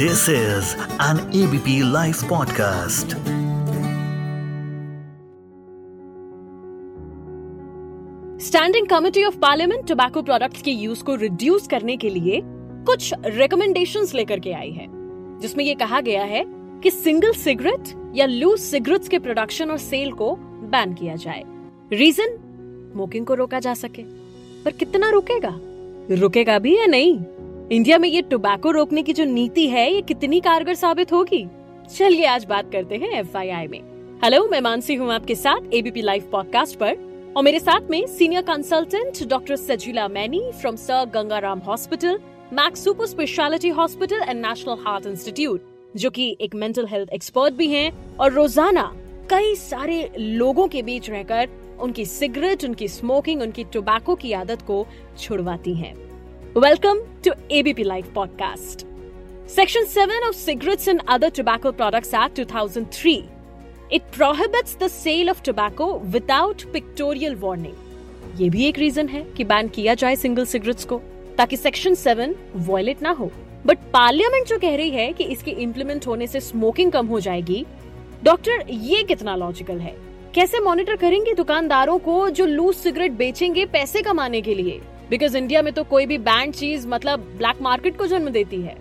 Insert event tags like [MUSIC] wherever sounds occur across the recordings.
This is an ABP Life podcast. Standing committee of parliament tobacco products के use को reduce करने के लिए कुछ रिकमेंडेशंस लेकर के आई है, जिसमें ये कहा गया है कि सिंगल सिगरेट या लूज सिगरेट्स के प्रोडक्शन और सेल को बैन किया जाए। रीजन स्मोकिंग को रोका जा सके। पर कितना रुकेगा? रुकेगा भी या नहीं? इंडिया में ये टोबैको रोकने की जो नीति है, ये कितनी कारगर साबित होगी? चलिए आज बात करते हैं एफआईआई में। हेलो, मैं मानसी हूँ आपके साथ एबीपी लाइव पॉडकास्ट पर। और मेरे साथ में senior consultant doctor Sajila Maini from sir Gangaram hospital Max super speciality hospital and national heart institute जो कि एक मेंटल हेल्थ एक्सपर्ट भी हैं। और रोज़ाना कई सारे लोगों के बीच रहकर उनकी सिगरेट उनकी स्मोकिंग उनकी टोबैको की आदत को छुड़वाती हैं। Welcome to ABP Life Podcast. Section 7 of Cigarettes and Other Tobacco Products Act 2003. It prohibits the sale of tobacco without pictorial warning. ये भी एक रीजन है कि बैन किया जाए सिंगल सिगरेट्स को, ताकि सेक्शन 7 वॉयलेट ना हो बट पार्लियामेंट जो कह रही है कि इसके इम्प्लीमेंट होने से स्मोकिंग कम हो जाएगी डॉक्टर ये कितना लॉजिकल है कैसे मॉनिटर करेंगे दुकानदारों को जो लूज सिगरेट बेचेंगे पैसे कमाने के लिए बिकॉज़ इंडिया में तो कोई भी बैंड चीज़ मतलब ब्लैक मार्केट को जन्म देती है।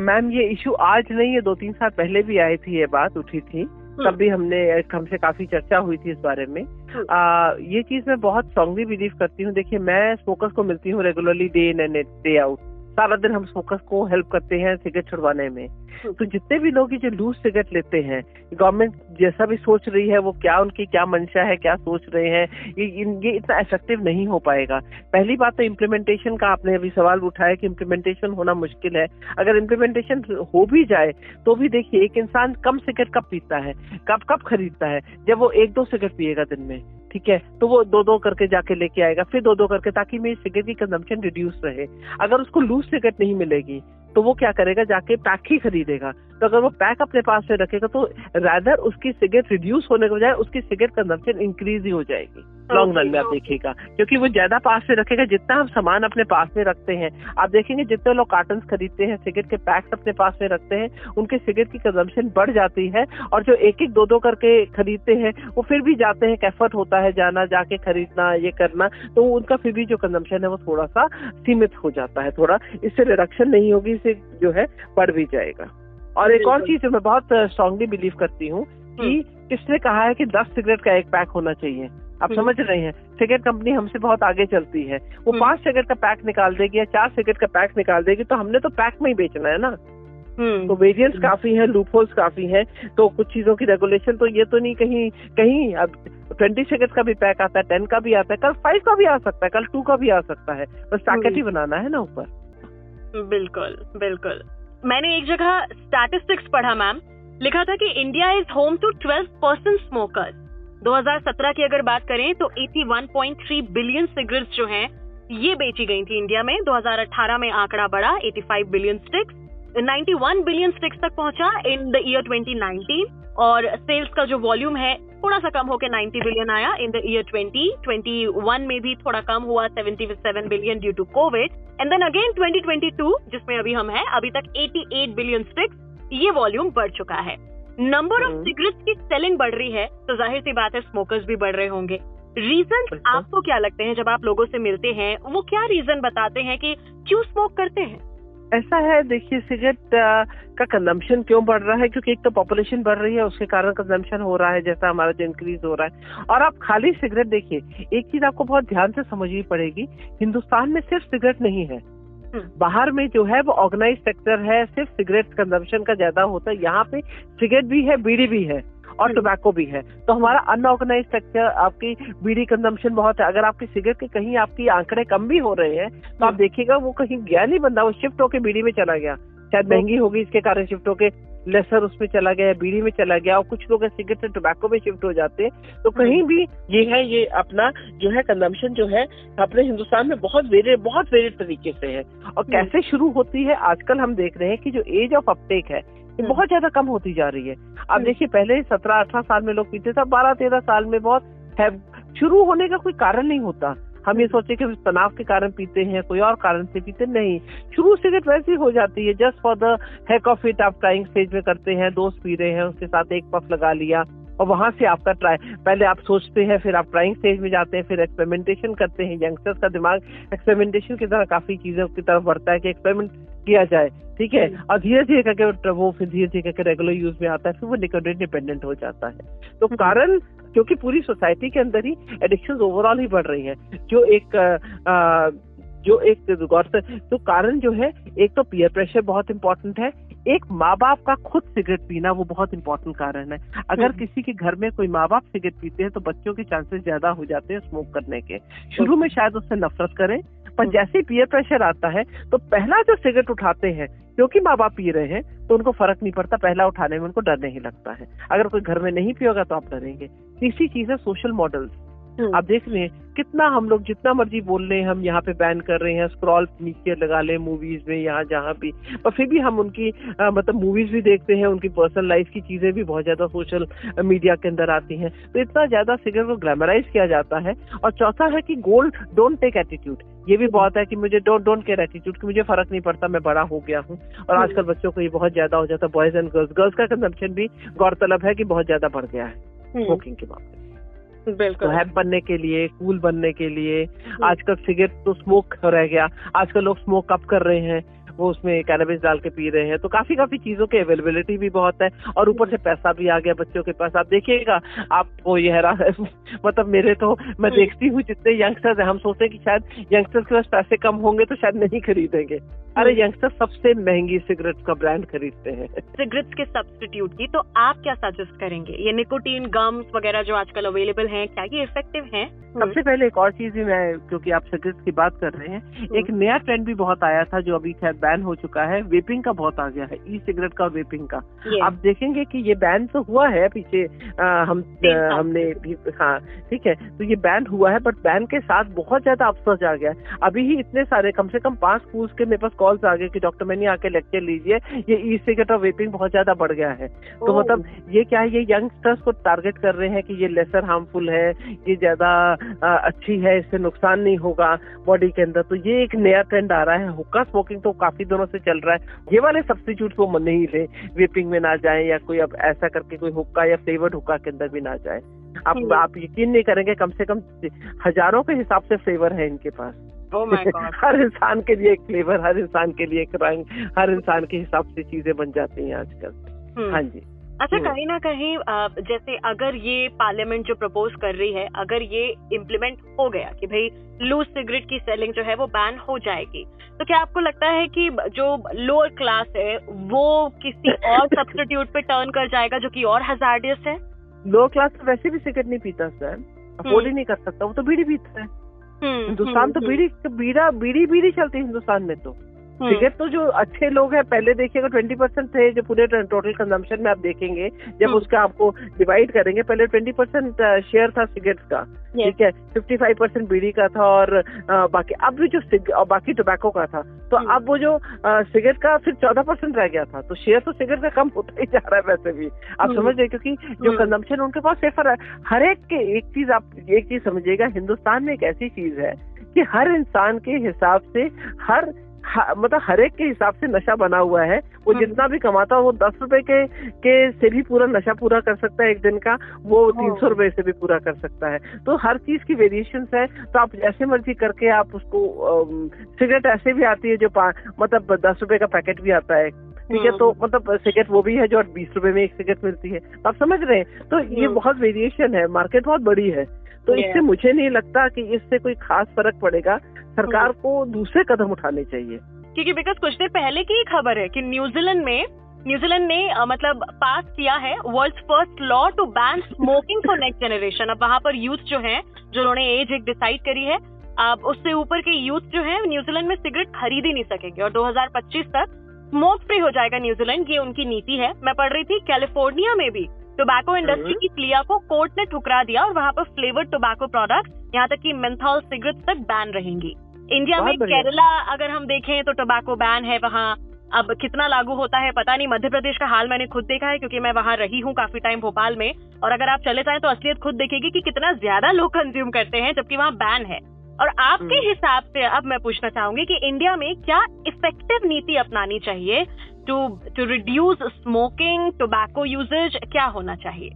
मैम ये इशू आज नहीं है दो तीन साल पहले भी आई थी ये बात उठी थी। हम्म। तब भी हमने हमसे काफ़ी चर्चा हुई थी इस बारे में। हम्म। आ, ये चीज़ मैं बहुत स्ट्रांगली बिलीव करती हूँ। देखिए मैं स्मोकर्स को मिलती हूँ regularly day in and day out सारा दिन हम स्मोकर्स को हेल्प करते हैं सिगरेट छुड़वाने में। तो जितने भी लोग जो लूज सिगरेट लेते हैं गवर्नमेंट जैसा भी सोच रही है वो क्या उनकी क्या मंशा है क्या सोच रहे हैं ये ये इतना इफ़ेक्टिव नहीं हो पाएगा। पहली बात तो इम्प्लीमेंटेशन का आपने अभी सवाल उठाया कि इम्प्लीमेंटेशन होना मुश्किल है। अगर इम्प्लीमेंटेशन हो भी जाए तो भी देखिए एक इंसान कम सिगरेट कब पीता है कब कब खरीदता है जब वो एक दो सिगरेट पिएगा दिन में। ठीक है? तो वो दो दो करके जाके लेके आएगा, फिर दो दो करके, ताकि मेरी सिगरेट की कंजम्पशन रिड्यूस रहे। अगर उसको लूज सिगरेट नहीं मिलेगी तो वो क्या करेगा जाके पैक ही खरीदेगा। तो अगर वो पैक अपने पास में रखेगा तो रैदर उसकी सिगरेट रिड्यूस होने के बजाय उसकी सिगरेट कंजम्पशन इंक्रीज ही हो जाएगी लॉन्ग रन में आप देखिएगा। क्योंकि वो ज़्यादा पास में रखेगा जितना हम सामान अपने पास में रखते हैं। आप देखेंगे जितने लोग कार्टन खरीदते हैं सिगरेट के पैक्स अपने पास में रखते हैं उनके सिगरेट की कंजम्पशन बढ़ जाती है और जो एक एक दो दो करके खरीदते हैं वो फिर भी जाते हैं एफर्ट होता है जाना जाके खरीदना ये करना तो उनका फिर भी जो कंजम्पशन है वो थोड़ा सा सीमित हो जाता है। थोड़ा इससे रिडक्शन नहीं होगी इससे जो है बढ़ भी जाएगा। और एक और चीज़ मैं बहुत स्ट्रांगली बिलीव करती हूँ कि हम्म। किसने कहा है कि दस सिगरेट का एक पैक होना चाहिए। आप हम्म। समझ रहे हैं सिगरेट कंपनी हमसे बहुत आगे चलती है। वो हम्म। पाँच सिगरेट का पैक निकाल देगी या चार सिगरेट का पैक निकाल देगी तो हमने तो पैक में ही बेचना है ना। तो वेरियंस काफ़ी है लूपहोल्स काफ़ी है तो कुछ चीज़ों की रेगुलेशन तो ये तो नहीं कहीं कहीं अब ट्वेंटी सिगरेट का भी पैक आता है टेन का भी आता है कल फाइव का भी आ सकता है कल टू का भी आ सकता है। बस पैकेट ही बनाना है ना ऊपर। बिल्कुल बिल्कुल। मैंने एक जगह स्टैटिस्टिक्स पढ़ा मैम लिखा था कि India is home to 12 percent smokers 2017 की अगर बात करें तो 81.3 बिलियन सिगरेट्स जो हैं, ये बेची गई थी इंडिया में। 2018 में आंकड़ा बढ़ा 85 बिलियन स्टिक्स 91 बिलियन स्टिक्स तक पहुँचा इन द ईयर 2019 और सेल्स का जो वॉल्यूम है थोड़ा सा कम होकर 90 बिलियन आया इन द ईयर 2021 में भी थोड़ा कम हुआ 77 billion due to covid and then again 2022 जिसमें अभी हम हैं अभी तक 88 बिलियन स्टिक्स ये वॉल्यूम बढ़ चुका है। नंबर ऑफ़ सिगरेट्स की सेलिंग बढ़ रही है तो ज़ाहिर सी बात है स्मोकर्स भी बढ़ रहे होंगे। रीजन आपको क्या लगते हैं जब आप लोगों से मिलते हैं वो क्या रीजन बताते हैं कि क्यों स्मोक करते हैं? ऐसा है देखिए सिगरेट का कंजम्पशन क्यों बढ़ रहा है? क्योंकि एक तो पॉपुलेशन बढ़ रही है उसके कारण कंजम्पशन हो रहा है जैसा हमारा जो इंक्रीज हो रहा है। और आप खाली सिगरेट देखिए एक चीज़ आपको बहुत ध्यान से समझनी पड़ेगी हिंदुस्तान में सिर्फ़ सिगरेट नहीं है। हम्म। बाहर में जो है वो ऑर्गेनाइज सेक्टर है सिर्फ़ सिगरेट कंजम्पशन का ज़्यादा होता है। यहाँ पे सिगरेट भी है बीड़ी भी है। और टोबैको। भी है। तो हमारा अनऑर्गेनाइज सेक्टर आपकी बीड़ी कंजम्पशन बहुत है। अगर आपकी सिगरेट के कहीं आपकी आंकड़े कम भी हो रहे हैं तो आप। देखिएगा वो कहीं गया नहीं बंदा वो शिफ्ट होकर बीड़ी में चला गया। शायद महँगी होगी इसके कारण शिफ्ट होके लेसर उसमें चला गया बीड़ी में चला गया और कुछ लोग सिगरेट से टोबैको में शिफ्ट हो जाते हैं। तो। कहीं भी ये है ये अपना जो है कंजम्पशन जो है अपने हिंदुस्तान में बहुत वेरे बहुत वेरिड तरीके से है। और कैसे शुरू होती है आजकल हम देख रहे हैं कि जो एज ऑफ़ अपटेक है बहुत ज़्यादा कम होती जा रही है। आप हम्म। देखिए पहले सत्रह अठारह साल में लोग पीते थे बारह तेरह साल में बहुत है शुरू होने का कोई कारण नहीं होता। हम ये सोचे कि तनाव के कारण पीते हैं कोई और कारण से पीते नहीं। शुरू सिगरेट वैसे ही हो जाती है just for the heck of it आप ट्राइंग स्टेज में करते हैं दोस्त पी रहे हैं उसके साथ एक पफ लगा लिया और वहाँ से आपका ट्राई पहले आप सोचते हैं फिर आप ट्राइंग स्टेज में जाते हैं फिर एक्सपेरिमेंटेशन करते हैं। यंगस्टर्स का दिमाग एक्सपेरिमेंटेशन की तरह काफ़ी चीज़ों की तरफ़ बढ़ता है कि एक्सपेरिमेंट किया जाए। ठीक है? और धीरे धीरे करके वो फिर धीरे धीरे करके रेगुलर यूज़ में आता है फिर वो निकोटिन डिपेंडेंट हो जाता है। तो कारण क्योंकि पूरी सोसाइटी के अंदर ही एडिक्शन ओवरऑल ही बढ़ रही है। जो एक आ, जो एक गौर से तो कारण जो है एक तो पीयर प्रेशर बहुत इंपॉर्टेंट है एक माँ बाप का खुद सिगरेट पीना वो बहुत इंपॉर्टेंट कारण है। अगर हम्म। किसी के घर में कोई माँ बाप सिगरेट पीते हैं तो बच्चों के चांसेस ज़्यादा हो जाते हैं स्मोक करने के। शुरू में शायद उससे नफरत करें पर जैसे ही पीयर प्रेशर आता है तो पहला जो सिगरेट उठाते हैं क्योंकि माँ बाप पी रहे हैं तो उनको फ़र्क नहीं पड़ता, पहला उठाने में उनको डर नहीं लगता है अगर कोई घर में नहीं पियोगा तो आप डरेंगे तीसरी चीज़ है सोशल मॉडल्स। आप देख रहे हैं कितना हम लोग जितना मर्ज़ी बोल रहे हैं हम यहाँ पे बैन कर रहे हैं स्क्रॉल नीचे लगा ले मूवीज़ में यहाँ जहाँ भी। पर फिर भी हम उनकी आ, मतलब मूवीज़ भी देखते हैं उनकी पर्सनल लाइफ की चीज़ें भी बहुत ज़्यादा सोशल मीडिया के अंदर आती हैं। तो इतना ज़्यादा सिगरेट को ग्लैमराइज किया जाता है। और चौथा है कि गोल्ड डोंट टेक एटीट्यूड ये भी बहुत है कि मुझे डोंट डोंट केयर एटीट्यूड कि मुझे फ़र्क नहीं पड़ता मैं बड़ा हो गया हूँ। और हम्म। आजकल बच्चों को ये बहुत ज़्यादा हो जाता है बॉयज़ एंड गर्ल्स गर्ल्स का कंजम्पशन भी गौरतलब है कि बहुत ज़्यादा बढ़ गया है। Smoking hmm. के मामले बिल्कुल तो हैप बनने के लिए कूल बनने के लिए। आजकल सिगरेट तो स्मोक रह गया आजकल लोग स्मोक अप कर रहे हैं वो उसमें कैनबिस डाल के पी रहे हैं तो काफ़ी काफ़ी चीज़ों की अवेलेबिलिटी भी बहुत है और ऊपर से पैसा भी आ गया बच्चों के पास। आप देखिएगा आपको ये हरा [LAUGHS] मतलब मेरे तो मैं हम्म। देखती हूँ जितने यंगस्टर्स हैं हम सोचते हैं कि शायद यंगस्टर्स के पास पैसे कम होंगे तो शायद नहीं खरीदेंगे। अरे यंगस्टर हम्म। सबसे महँगी सिगरेट का ब्रांड खरीदते हैं। [LAUGHS] सिगरेट्स के सब्सटीट्यूट की तो आप क्या सजेस्ट करेंगे? ये निकोटीन गम्स वगैरह जो आजकल अवेलेबल हैं क्या ये इफ़ेक्टिव हैं? सबसे पहले एक और चीज़ भी मैं क्योंकि आप सिगरेट्स की बात कर रहे हैं एक नया ट्रेंड भी बहुत आया था जो अभी खैर बैन हो चुका है वेपिंग का बहुत आ गया है ई सिगरेट का वेपिंग का। आप देखेंगे कि ये बैन तो हुआ है पीछे आ, हम आ, हमने भी हाँ ठीक है तो ये बैन हुआ है बट बैन के साथ बहुत ज़्यादा अफसोस आ गया है। अभी ही इतने सारे कम से कम पाँच स्कूल के मेरे पास कॉल्स आ गए कि डॉक्टर मैंने आके लेक्चर लीजिए ये ई सिगरेट और वेपिंग बहुत ज़्यादा बढ़ गया है। तो मतलब ये क्या है ये यंगस्टर्स को टारगेट कर रहे हैं कि ये लेसर हार्मफुल है ये ज़्यादा अच्छी है इससे नुकसान नहीं होगा बॉडी के अंदर। तो ये एक नया ट्रेंड आ रहा है हुक्का स्मोकिंग तो काफ़ी दिनों से चल रहा है। ये वाले सब्सिट्यूट वो मन नहीं ले वेपिंग में ना जाए या कोई अब ऐसा करके कोई हुक्का या फ्लेवर्ड हुक्का के अंदर भी ना जाए। आप हम्म। आप यकीन नहीं करेंगे कम से कम हज़ारों के हिसाब से फ्लेवर है इनके पास। Oh [LAUGHS] हर इंसान के लिए एक फ्लेवर हर इंसान के लिए एक रंग हर इंसान के हिसाब से चीज़ें बन जाती हैं आजकल। हम्म। हाँ जी। अच्छा हम्म। कहीं ना कहीं जैसे अगर ये पार्लियामेंट जो प्रपोज कर रही है अगर ये इम्प्लीमेंट हो गया कि भाई लूज सिगरेट की सेलिंग जो है वो बैन हो जाएगी तो क्या आपको लगता है कि जो लोअर क्लास है वो किसी और [LAUGHS] सब्सटीट्यूट पे टर्न कर जाएगा जो कि और हजार्डियस है? लोअर क्लास तो वैसे भी सिगरेट नहीं पीता सर अफोर्ड ही हम्म। नहीं कर सकता वो तो बीड़ी पीता है। हम्म, हिंदुस्तान तो बीड़ी बीड़ा बीड़ी बीड़ी चलती है हिंदुस्तान में तो। Cigarette hmm. तो जो अच्छे लोग हैं पहले देखिएगा ट्वेंटी परसेंट थे जो पूरे टोटल कंजम्पशन में आप देखेंगे जब हम्म। उसका आपको डिवाइड करेंगे पहले ट्वेंटी परसेंट शेयर था सिगरेट का ठीक है? फिफ्टी फाइव परसेंट बीड़ी का था और बाकी अब भी जो और बाकी टोबैको का था तो हम्म। अब वो जो सिगरेट का फिर चौदह परसेंट रह गया था तो शेयर तो सिगरेट का कम होता ही जा रहा है वैसे भी। आप समझ रहे क्योंकि जो कंजम्पशन उनके पास सेफर है। हर एक के एक चीज़ आप एक चीज़ समझिएगा हिंदुस्तान में एक ऐसी चीज़ है कि हर इंसान के हिसाब से हर मतलब हर एक के हिसाब से नशा बना हुआ है। वो हम्म। जितना भी कमाता है वो दस रुपए के के से भी पूरा नशा पूरा कर सकता है एक दिन का वो। तीन सौ रुपए से भी पूरा कर सकता है। तो हर चीज़ की वेरिएशन है। तो आप जैसे मर्ज़ी करके आप उसको सिगरेट ऐसे भी आती है जो मतलब दस रुपए का पैकेट भी आता है। ठीक है तो हम्म। मतलब सिगरेट वो भी है जो बीस रुपए में एक सिगरेट मिलती है। तो आप समझ रहे हैं? तो ये हम्म। बहुत वेरिएशन है। मार्केट बहुत बड़ी है। तो इससे मुझे नहीं लगता कि इससे कोई खास फ़र्क पड़ेगा। सरकार को दूसरे कदम उठाने चाहिए। क्योंकि बिकॉज़ कुछ देर पहले की खबर है कि न्यूजीलैंड में न्यूजीलैंड ने आ, मतलब पास किया है world first law to ban smoking for next generation अब वहाँ पर यूथ जो है जो उन्होंने एज एक डिसाइड करी है अब उससे ऊपर के यूथ जो है न्यूजीलैंड में सिगरेट खरीद ही नहीं सकेंगे। और 2025 तक स्मोक फ्री हो जाएगा न्यूजीलैंड ये उनकी नीति है। मैं पढ़ रही थी कैलिफ़ोर्निया में भी टोबैको इंडस्ट्री की क्लिया को कोर्ट ने ठुकरा दिया और वहाँ पर फ्लेवर्ड टोबैको प्रोडक्ट यहाँ तक कि मेंथॉल सिगरेट तक बैन रहेंगी। इंडिया में केरला अगर हम देखें तो टोबैको बैन है वहाँ। अब कितना लागू होता है पता नहीं। मध्य प्रदेश का हाल मैंने खुद देखा है क्योंकि मैं वहाँ रही हूँ काफ़ी टाइम भोपाल में। और अगर आप चले जाएँ तो असलियत खुद देखेगी कि कितना ज़्यादा लोग कंज्यूम करते हैं जबकि वहाँ बैन है। और आपके हम्म। हिसाब से अब मैं पूछना चाहूँगी कि इंडिया में क्या इफ़ेक्टिव नीति अपनानी चाहिए to to reduce smoking tobacco usages क्या होना चाहिए?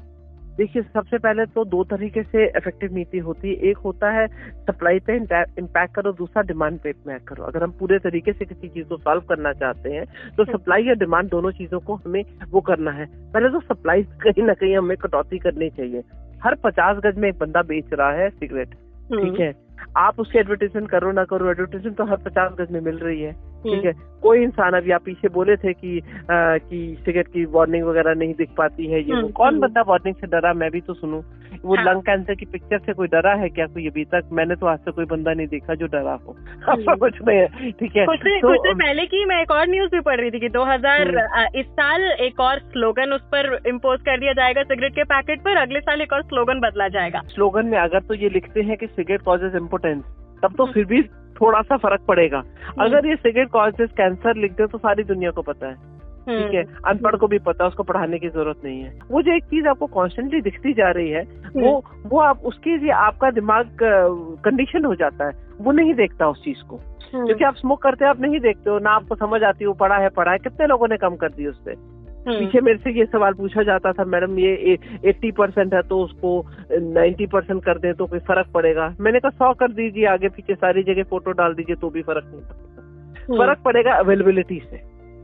देखिए सबसे पहले तो दो तरीके से इफ़ेक्टिव नीति होती है। एक होता है सप्लाई पे इम्पैक्ट करो दूसरा डिमांड पे इम्पैक्ट करो। अगर हम पूरे तरीके से किसी चीज़ को सॉल्व करना चाहते हैं तो सप्लाई या डिमांड दोनों चीज़ों को हमें वो करना है। पहले तो सप्लाई [LAUGHS] कहीं ना कहीं हमें कटौती करनी चाहिए। हर पचास गज में एक बंदा बेच रहा है सिगरेट ठीक है? आप उसकी एडवर्टीजमेंट करो ना करो एडवर्टीजमेंट तो हर पचास गज में मिल रही है। ठीक है? कोई इंसान अभी आप पीछे बोले थे कि आ, कि सिगरेट की वार्निंग वगैरह नहीं दिख पाती है ये वो। हम्म, कौन हम्म। बंदा वार्निंग से डरा? मैं भी तो सुनूं। वो हाँ। लंग कैंसर की पिक्चर से कोई डरा है क्या कोई अभी तक? मैंने तो आज तक कोई बंदा नहीं देखा जो डरा हो। [LAUGHS] हम्म। कुछ नहीं है ठीक है? कुछ तो, कुछ पहले की मैं एक और न्यूज़ भी पढ़ रही थी कि 2000 हम्म। इस साल एक और स्लोगन उस पर इम्पोज कर दिया जाएगा सिगरेट के पैकेट पर। अगले साल एक और स्लोगन बदला जाएगा। स्लोगन में अगर तो ये लिखते हैं कि सिगरेट कॉजेज इम्पोर्टेंस तब हम्म। तो फिर भी थोड़ा सा फ़र्क पड़ेगा। अगर ये सिगरेट कॉजेज कैंसर लिख दे तो सारी दुनिया को पता है। ठीक है? हम्म। अनपढ़ को भी पता है उसको पढ़ाने की ज़रूरत नहीं है। वो जो एक चीज़ आपको कॉन्स्टेंटली दिखती जा रही है वो वो आप उसके लिए आपका दिमाग कंडीशन हो जाता है। वो नहीं देखता उस चीज़ को। हम्म। क्योंकि आप स्मोक करते हो आप नहीं देखते हो। ना आपको समझ आती हो पढ़ा है पढ़ा है। कितने लोगों ने कम कर दी उससे हम्म। पीछे मेरे से ये सवाल पूछा जाता था मैडम ये एट्टी परसेंट है तो उसको नाइन्टी परसेंट कर दें तो कोई फ़र्क पड़ेगा? मैंने कहा सौ कर दीजिए आगे पीछे सारी जगह फ़ोटो डाल दीजिए तो भी फ़र्क नहीं पड़ेगा फ़र्क पड़ेगा अवेलेबिलिटी से।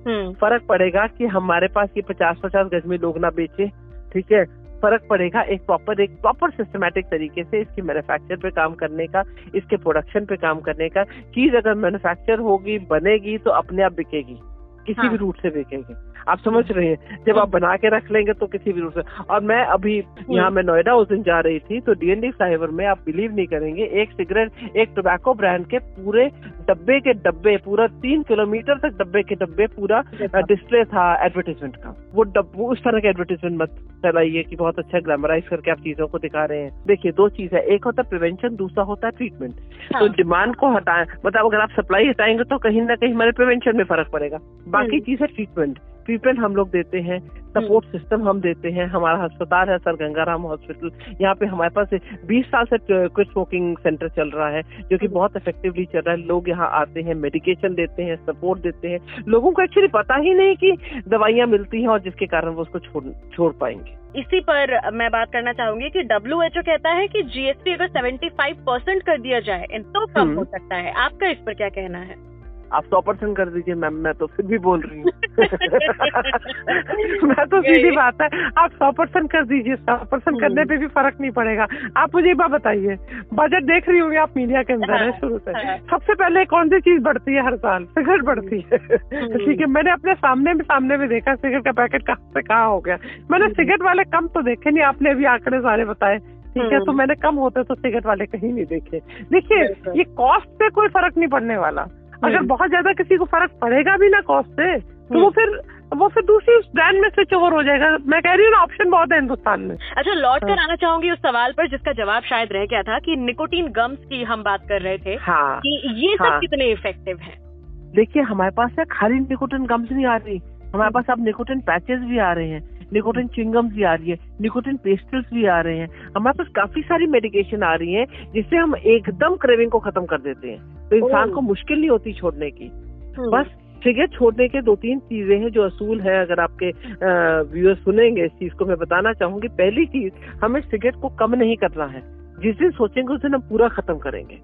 हम्म। फ़र्क पड़ेगा कि हमारे पास ये पचास पचास गज में लोग ना बेचे ठीक है? फ़र्क पड़ेगा एक प्रॉपर एक प्रॉपर सिस्टमेटिक तरीके से इसकी मैन्युफैक्चर पे काम करने का इसके प्रोडक्शन पे काम करने का। चीज़ अगर मैन्युफैक्चर होगी बनेगी तो अपने आप बिकेगी किसी हाँ। भी रूट से बिकेगी। आप समझ रहे हैं जब आप बना के रख लेंगे तो किसी भी रूप से। और मैं अभी यहाँ मैं नोएडा उस दिन जा रही थी तो डीएनडी फ्लाईओवर में आप बिलीव नहीं करेंगे एक सिगरेट एक टोबैको ब्रांड के पूरे डब्बे के डब्बे पूरा तीन किलोमीटर तक डब्बे के डब्बे पूरा डिस्प्ले था एडवर्टीजमेंट का। वो डब वो उस तरह के एडवर्टीजमेंट मत चलाइए कि बहुत अच्छा ग्लैमराइज करके आप चीज़ों को दिखा रहे हैं। देखिए दो चीज़ है एक होता है प्रिवेंशन दूसरा होता है ट्रीटमेंट हाँ। तो डिमांड को हटाएँ मतलब अगर आप सप्लाई हटाएँगे तो कहीं ना कहीं हमारे प्रिवेंशन में फ़र्क पड़ेगा। बाकी हम्म। चीज़ है ट्रीटमेंट ट्रीटमेंट हम लोग देते हैं सपोर्ट सिस्टम हम देते हैं हमारा अस्पताल है सर गंगाराम हॉस्पिटल यहाँ पे हमारे पास 20 साल से क्विट स्मोकिंग सेंटर चल रहा है जो कि बहुत इफेक्टिवली चल रहा है लोग यहाँ आते हैं मेडिकेशन देते हैं सपोर्ट देते हैं लोगों को एक्चुअली पता ही नहीं कि दवाइयाँ मिलती हैं और जिसके कारण वो उसको छोड़ छोड़ पाएँगे। इसी पर मैं बात करना चाहूँगी कि डब्ल्यू एच ओ कहता है कि जीएसटी अगर 75 परसेंट कर दिया जाए तो कम हम्म। हो सकता है। आपका इस पर क्या कहना है? आप सौ परसेंट कर दीजिए मैम मैं तो फिर भी बोल रही हूँ। [LAUGHS] मैं तो सीधी बात है आप सौ परसेंट कर दीजिए सौ परसेंट करने पे भी फ़र्क नहीं पड़ेगा। आप मुझे एक बात बताइए बजट देख रही होंगी आप मीडिया के अंदर है। हाँ, शुरू से। हाँ। सबसे पहले कौन सी चीज़ बढ़ती है हर साल? सिगरेट बढ़ती है। [LAUGHS] ठीक है मैंने अपने सामने में सामने में देखा सिगरेट का पैकेट कहाँ से कहाँ हो गया। मैंने सिगरेट वाले कम तो देखे नहीं आपने अभी आंकड़े सारे बताए। ठीक है। तो मैंने कम होते तो सिगरेट वाले कहीं नहीं देखे। देखिए ये कॉस्ट पे कोई फ़र्क नहीं पड़ने वाला। अगर हम्म। बहुत ज़्यादा किसी को फ़र्क पड़ेगा भी ना कॉस्ट से तो हम्म। वो फिर वो फिर दूसरी उस ब्रांड में स्विच ओवर हो जाएगा मैं कह रही हूँ ना ऑप्शन बहुत है हिंदुस्तान में अच्छा लौट कर हाँ। आना चाहूँगी उस सवाल पर जिसका जवाब शायद रह गया था कि निकोटीन गम्स की हम बात कर रहे थे हाँ कि ये सब हाँ। कितने इफ़ेक्टिव है देखिए हमारे पास खाली निकोटिन गम्स नहीं आ रही हमारे पास अब निकोटिन पैचेस भी आ रहे हैं निकोटिन चिंगम्स भी आ रही है निकोटिन पेस्टल्स भी आ रहे हैं। हमारे पास काफ़ी सारी मेडिकेशन आ रही है जिससे हम एकदम क्रेविंग को खत्म कर देते हैं। तो इंसान को मुश्किल नहीं होती छोड़ने की। हम्म। बस सिगरेट छोड़ने के दो तीन चीज़ें हैं जो असूल है अगर आपके व्यूअर्स सुनेंगे इस चीज़ को मैं बताना चाहूँगी। पहली चीज़ हमें सिगरेट को कम नहीं करना है। जिस दिन सोचेंगे उस दिन हम पूरा खत्म करेंगे।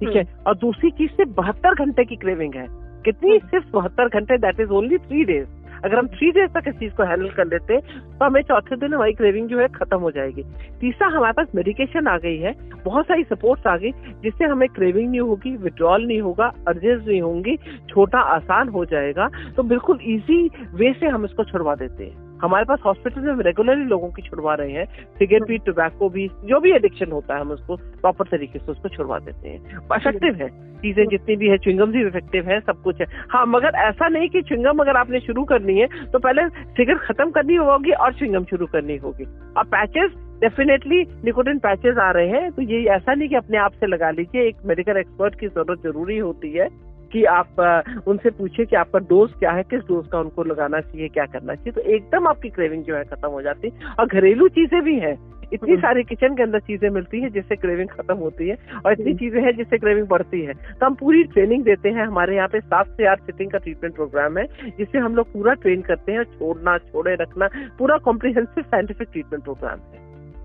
ठीक है? और दूसरी चीज़ से बहत्तर घंटे की क्रेविंग है। कितनी? सिर्फ़ बहत्तर घंटे that is only three days अगर हम थ्री डेज़ तक इस चीज़ को हैंडल कर लेते तो हमें चौथे दिन हमारी क्रेविंग जो है खत्म हो जाएगी। तीसरा, हमारे पास मेडिकेशन आ गई है, बहुत सारी सपोर्ट्स आ गई, जिससे हमें क्रेविंग नहीं होगी विड्रॉल नहीं होगा अर्जेस नहीं होंगी, छोटा आसान हो जाएगा। तो बिल्कुल ईजी वे से हम इसको छुड़वा देते हैं। हमारे पास हॉस्पिटल में रेगुलरली लोगों की छुड़वा रहे हैं सिगरेट भी टोबैको भी जो भी एडिक्शन होता है हम उसको प्रॉपर तरीके से उसको छुड़वा देते हैं। इफ़ेक्टिव है। चीज़ें जितनी भी है चुंगम भी इफ़ेक्टिव है सब कुछ है। हाँ मगर ऐसा नहीं कि चुंगम अगर आपने शुरू करनी है तो पहले सिगरेट खत्म करनी होगी और चुंगम शुरू करनी होगी। और पैचेस डेफिनेटली निकोटिन पैचेस आ रहे हैं तो ये ऐसा नहीं कि अपने आप से लगा लीजिए एक मेडिकल एक्सपर्ट की ज़रूरत ज़रूरी होती है। कि आप उनसे पूछिए कि आपका डोज क्या है किस डोज का उनको लगाना चाहिए क्या करना चाहिए तो एकदम आपकी क्रेविंग जो है खत्म हो जाती है। और घरेलू चीज़ें भी हैं। इतनी सारी किचन के अंदर चीज़ें मिलती है जिससे क्रेविंग खत्म होती है और इतनी चीज़ें हैं जिससे क्रेविंग बढ़ती है। तो हम पूरी ट्रेनिंग देते हैं। हमारे यहाँ पे सात से आठ सिटिंग का ट्रीटमेंट प्रोग्राम है जिससे हम लोग पूरा ट्रेन करते हैं छोड़ना छोड़े रखना पूरा कॉम्प्रिहेंसिव साइंटिफिक ट्रीटमेंट प्रोग्राम है।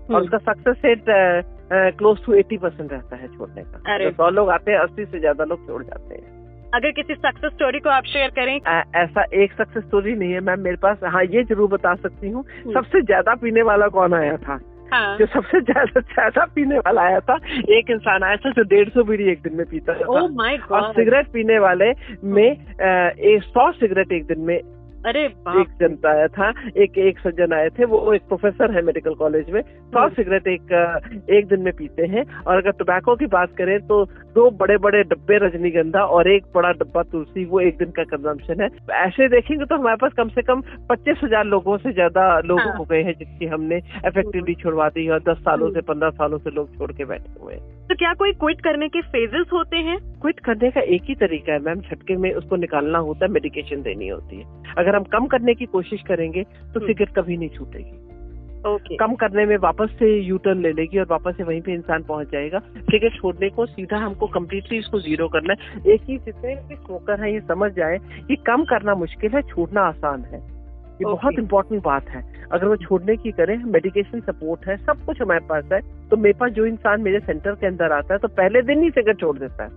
और उसका success rate close to eighty percent रहता है छोड़ने का। तो सौ लोग आते हैं अस्सी से ज़्यादा लोग छोड़ जाते हैं। अगर किसी सक्सेस स्टोरी को आप शेयर करें। आ, ऐसा एक सक्सेस स्टोरी नहीं है मैम मेरे पास। हाँ ये ज़रूर बता सकती हूँ। हम्म। सबसे ज़्यादा पीने वाला कौन आया था? हाँ। जो सबसे ज़्यादा ज़्यादा पीने वाला आया था एक इंसान आया था जो डेढ़ सौ बीड़ी एक दिन में पीता था। माय और सिगरेट पीने वाले में एक सौ सिगरेट एक दिन में अरे एक जनता आया था एक एक सज्जन आए थे वो एक प्रोफेसर है मेडिकल कॉलेज में सौ हम्म। सिगरेट एक एक दिन में पीते हैं। और अगर टोबैको की बात करें तो दो बड़े बड़े डब्बे रजनीगंधा और एक बड़ा डब्बा तुलसी वो एक दिन का कंजम्पशन है ऐसे देखेंगे तो हमारे पास कम से कम पच्चीस हज़ार लोगों से ज़्यादा लोग हाँ। हो गए हैं जिसकी हमने इफेक्टिवली छुड़वा दी है और दस सालों से हम्म। पंद्रह सालों से लोग छोड़ के बैठे हुए हैं तो क्या कोई क्विट करने के फेजेस होते हैं क्विट करने का एक ही तरीका है मैम झटके में उसको निकालना होता है मेडिकेशन देनी होती है अगर हम कम करने की कोशिश करेंगे तो हम्म। सिगरेट कभी नहीं छूटेगी ओके कम करने में वापस से यू टर्न ले लेगी और वापस से वहीं पे इंसान पहुँच जाएगा। सिगरेट छोड़ने को सीधा हमको कम्प्लीटली इसको ज़ीरो करना है। एक ही जितने भी स्मोकर है ये समझ जाए कि कम करना मुश्किल है छोड़ना आसान है। ये Okay. बहुत इंपॉर्टेंट बात है। अगर वो छोड़ने की करें मेडिकेशन सपोर्ट है सब कुछ हमारे पास है तो मेरे पास जो इंसान मेरे सेंटर के अंदर आता है तो पहले दिन ही सिगरेट छोड़ देता है।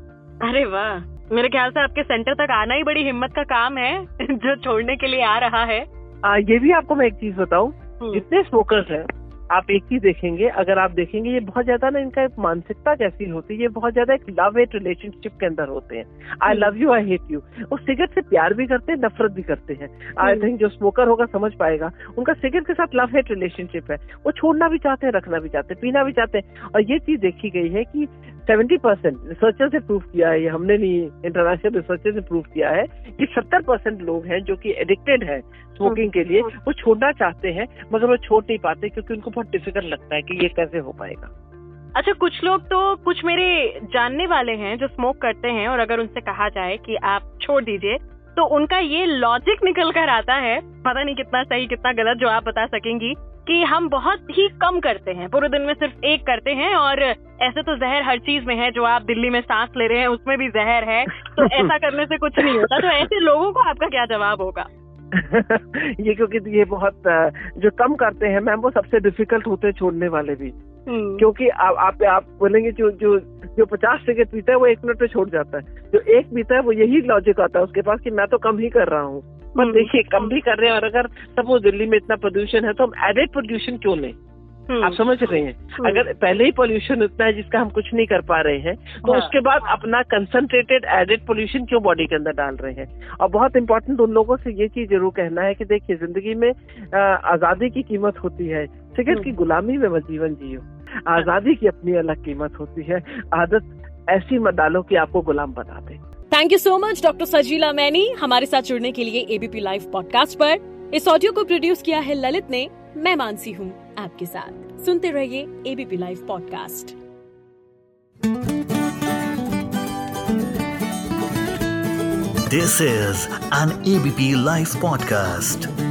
अरे वाह! मेरे ख्याल से आपके सेंटर तक आना ही बड़ी हिम्मत का काम है [LAUGHS] जो छोड़ने के लिए आ रहा है। आ, ये भी आपको मैं एक चीज़ बताऊँ जितने स्मोकर्स हैं आप एक ही देखेंगे अगर आप देखेंगे ये बहुत ज़्यादा ना इनका एक मानसिकता कैसी होती है ये बहुत ज़्यादा एक लव हेट रिलेशनशिप के अंदर होते हैं। I hmm. Love you I hate you वो सिगरेट से प्यार भी करते हैं नफरत भी करते हैं। I hmm. थिंक जो स्मोकर होगा समझ पाएगा। उनका सिगरेट के साथ लव हेट रिलेशनशिप है। वो छोड़ना भी चाहते हैं रखना भी चाहते हैं पीना भी चाहते हैं। और ये चीज़ देखी गई है कि सेवेंटी परसेंट रिसर्चर से प्रूव किया है हमने नहीं, इंटरनेशनल रिसर्चर से प्रूव किया है कि सत्तर परसेंट लोग हैं जो कि एडिक्टेड है स्मोकिंग के लिए, वो छोड़ना चाहते हैं, मगर वो छोड़ नहीं पाते क्योंकि उनको बहुत डिफ़िकल्ट लगता है कि ये कैसे हो पाएगा। अच्छा कुछ लोग तो कुछ मेरे जानने वाले हैं जो स्मोक करते हैं और अगर उनसे कहा जाए कि आप छोड़ दीजिए तो उनका ये लॉजिक निकल कर आता है, पता नहीं कितना सही, कितना गलत जो आप बता सकेंगी कि हम बहुत ही कम करते हैं। पूरे दिन में सिर्फ़ एक करते हैं और ऐसे तो जहर हर चीज़ में है जो आप दिल्ली में सांस ले रहे हैं उसमें भी जहर है। तो [LAUGHS] ऐसा करने से कुछ नहीं होता। तो ऐसे लोगों को आपका क्या जवाब होगा? [LAUGHS] ये क्योंकि ये बहुत जो कम करते हैं मैम वो सबसे डिफ़िकल्ट होते हैं छोड़ने वाले भी। हम्म, क्योंकि आप आप, आप बोलेंगे जो जो जो पचास सिगरेट पीता है वो एक मिनट में छोड़ जाता है। जो एक पीता है वो यही लॉजिक आता है उसके पास कि मैं तो कम ही कर रहा हूँ। पर। देखिए कम भी कर रहे हैं और अगर सपोज़ दिल्ली में इतना प्रदूषण है तो हम एडेड प्रदूषण क्यों लें हम्म, आप समझ रहे हैं हम्म। अगर पहले ही पोल्यूशन इतना है जिसका हम कुछ नहीं कर पा रहे हैं तो हाँ। उसके बाद अपना कंसंट्रेटेड एडेड पोल्यूशन क्यों बॉडी के अंदर डाल रहे हैं और बहुत इंपॉर्टेंट उन लोगों से ये चीज़ ज़रूर कहना है कि देखिए ज़िंदगी में आज़ादी की कीमत होती है सिगरेट की हम्म। गुलामी में मत जीवन जियो आज़ादी की अपनी अलग कीमत होती है आदत ऐसी मत डालो कि आपको गुलाम बना दे thank you so much doctor Sajila Maini हमारे साथ जुड़ने के लिए एबीपी लाइव पॉडकास्ट पर। इस ऑडियो को प्रोड्यूस किया है ललित ने। मैं मानसी हूँ आपके साथ। सुनते रहिए ABP live podcast this is an ABP live podcast.